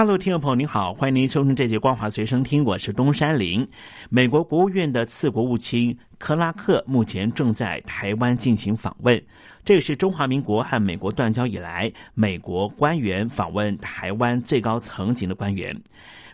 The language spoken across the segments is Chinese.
哈喽听众朋友您好，欢迎您收听这节《光华随声听》，我是东山林。美国国务院的次国务卿克拉克目前正在台湾进行访问，这也是中华民国和美国断交以来，美国官员访问台湾最高层级的官员。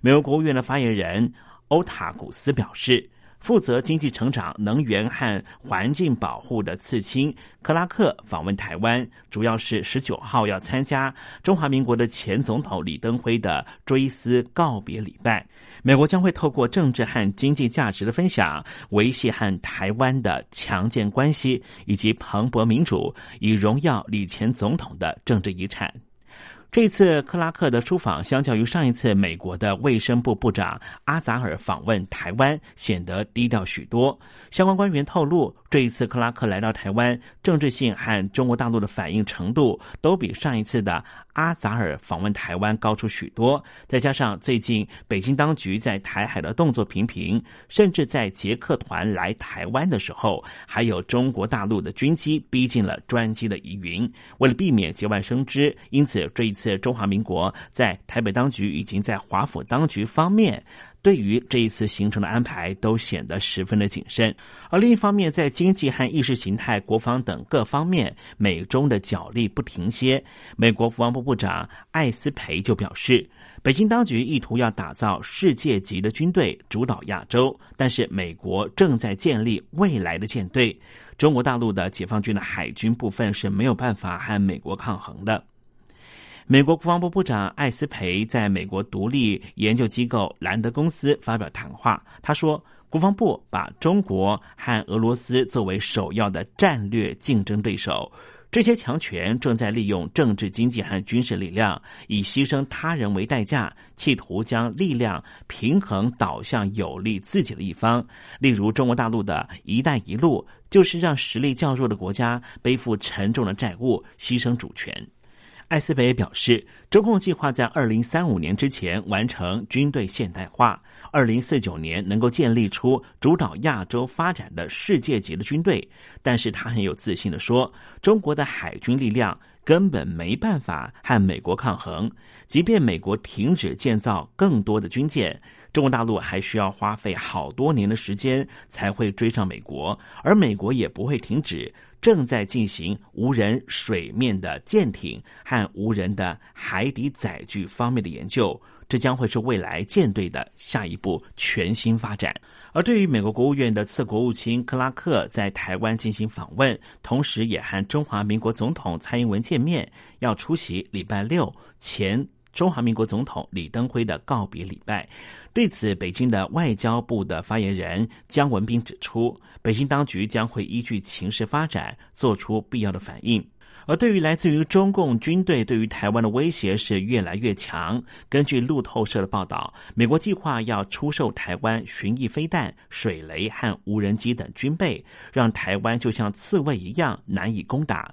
美国国务院的发言人欧塔古斯表示。负责经济成长、能源和环境保护的次青克拉克访问台湾，主要是十九号要参加中华民国的前总统李登辉的追思告别礼拜。美国将会透过政治和经济价值的分享，维系和台湾的强健关系，以及蓬勃民主，以荣耀李前总统的政治遗产。这次克拉克的出访，相较于上一次美国的卫生部部长阿扎尔访问台湾，显得低调许多。相关官员透露，这一次克拉克来到台湾，政治性和中国大陆的反应程度，都比上一次的。阿扎尔访问台湾高出许多，再加上最近北京当局在台海的动作频频，甚至在捷克团来台湾的时候，还有中国大陆的军机逼近了专机的疑云。为了避免节外生枝，因此这一次中华民国在台北当局已经在华府当局方面。对于这一次行程的安排，都显得十分的谨慎。而另一方面，在经济和意识形态、国防等各方面，美中的角力不停歇。美国国防部部长艾斯培就表示，北京当局意图要打造世界级的军队，主导亚洲，但是美国正在建立未来的舰队。中国大陆的解放军的海军部分是没有办法和美国抗衡的。美国国防部部长艾斯培在美国独立研究机构兰德公司发表谈话。他说：“国防部把中国和俄罗斯作为首要的战略竞争对手，这些强权正在利用政治、经济和军事力量，以牺牲他人为代价，企图将力量平衡导向有利自己的一方。例如，中国大陆的一带一路，就是让实力较弱的国家背负沉重的债务，牺牲主权。”艾斯培表示，中共计划在二零三五年之前完成军队现代化，二零四九年能够建立出主导亚洲发展的世界级的军队。但是他很有自信的说，中国的海军力量根本没办法和美国抗衡，即便美国停止建造更多的军舰，中国大陆还需要花费好多年的时间才会追上美国，而美国也不会停止。正在进行无人水面的舰艇和无人的海底载具方面的研究，这将会是未来舰队的下一步全新发展。而对于美国国务院的次国务卿克拉克在台湾进行访问，同时也和中华民国总统蔡英文见面，要出席礼拜六前。中华民国总统李登辉的告别礼拜，对此，北京的外交部的发言人姜文斌指出，北京当局将会依据情势发展做出必要的反应。而对于来自于中共军队对于台湾的威胁是越来越强，根据路透社的报道，美国计划要出售台湾巡弋飞弹、水雷和无人机等军备，让台湾就像刺猬一样难以攻打。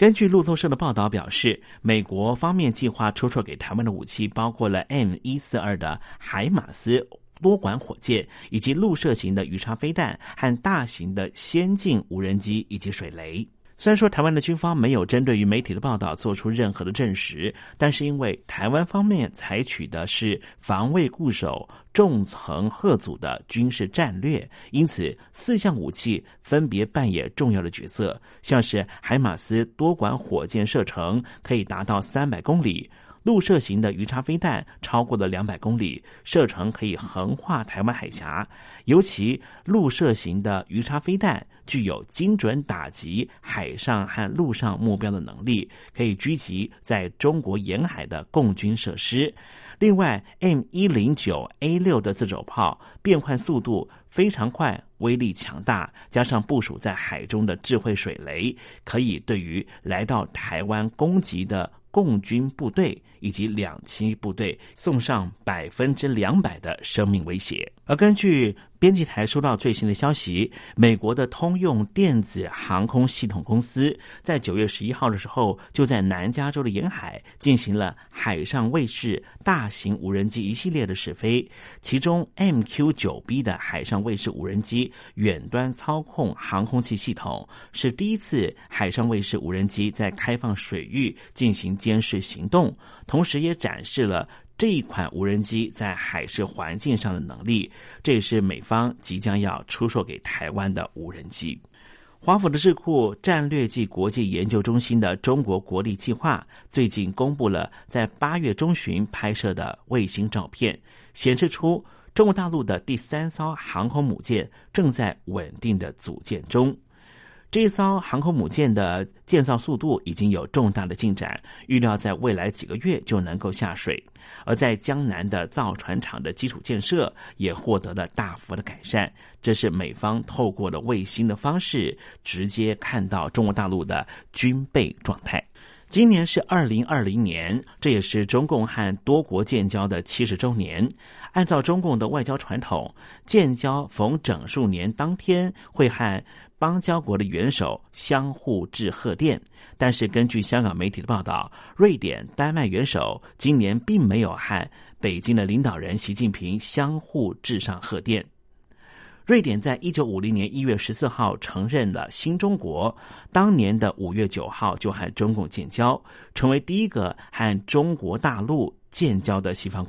根据路透社的报道表示，美国方面计划出售给台湾的武器包括了 M 一四二的海马斯多管火箭，以及陆射型的鱼叉飞弹和大型的先进无人机以及水雷。虽然说台湾的军方没有针对于媒体的报道做出任何的证实，但是因为台湾方面采取的是防卫固守、重层贺阻的军事战略，因此四项武器分别扮演重要的角色。像是海马斯多管火箭射程可以达到三百公里，陆射型的鱼叉飞弹超过了两百公里，射程可以横跨台湾海峡。尤其陆射型的鱼叉飞弹。具有精准打击海上和陆上目标的能力，可以狙击在中国沿海的共军设施。另外，M 一零九 A 六的自走炮变换速度非常快，威力强大，加上部署在海中的智慧水雷，可以对于来到台湾攻击的共军部队以及两栖部队送上百分之两百的生命威胁。而根据编辑台收到最新的消息，美国的通用电子航空系统公司在九月十一号的时候，就在南加州的沿海进行了海上卫士大型无人机一系列的试飞，其中 MQ 九 B 的海上卫士无人机远端操控航空器系统是第一次海上卫士无人机在开放水域进行监视行动，同时也展示了。这一款无人机在海事环境上的能力，这也是美方即将要出售给台湾的无人机。华府的智库战略暨国际研究中心的中国国力计划最近公布了在八月中旬拍摄的卫星照片，显示出中国大陆的第三艘航空母舰正在稳定的组建中。这艘航空母舰的建造速度已经有重大的进展，预料在未来几个月就能够下水。而在江南的造船厂的基础建设也获得了大幅的改善。这是美方透过了卫星的方式，直接看到中国大陆的军备状态。今年是二零二零年，这也是中共和多国建交的七十周年。按照中共的外交传统，建交逢整数年当天会和。邦交国的元首相互致贺电，但是根据香港媒体的报道，瑞典、丹麦元首今年并没有和北京的领导人习近平相互致上贺电。瑞典在一九五零年一月十四号承认了新中国，当年的五月九号就和中共建交，成为第一个和中国大陆建交的西方国。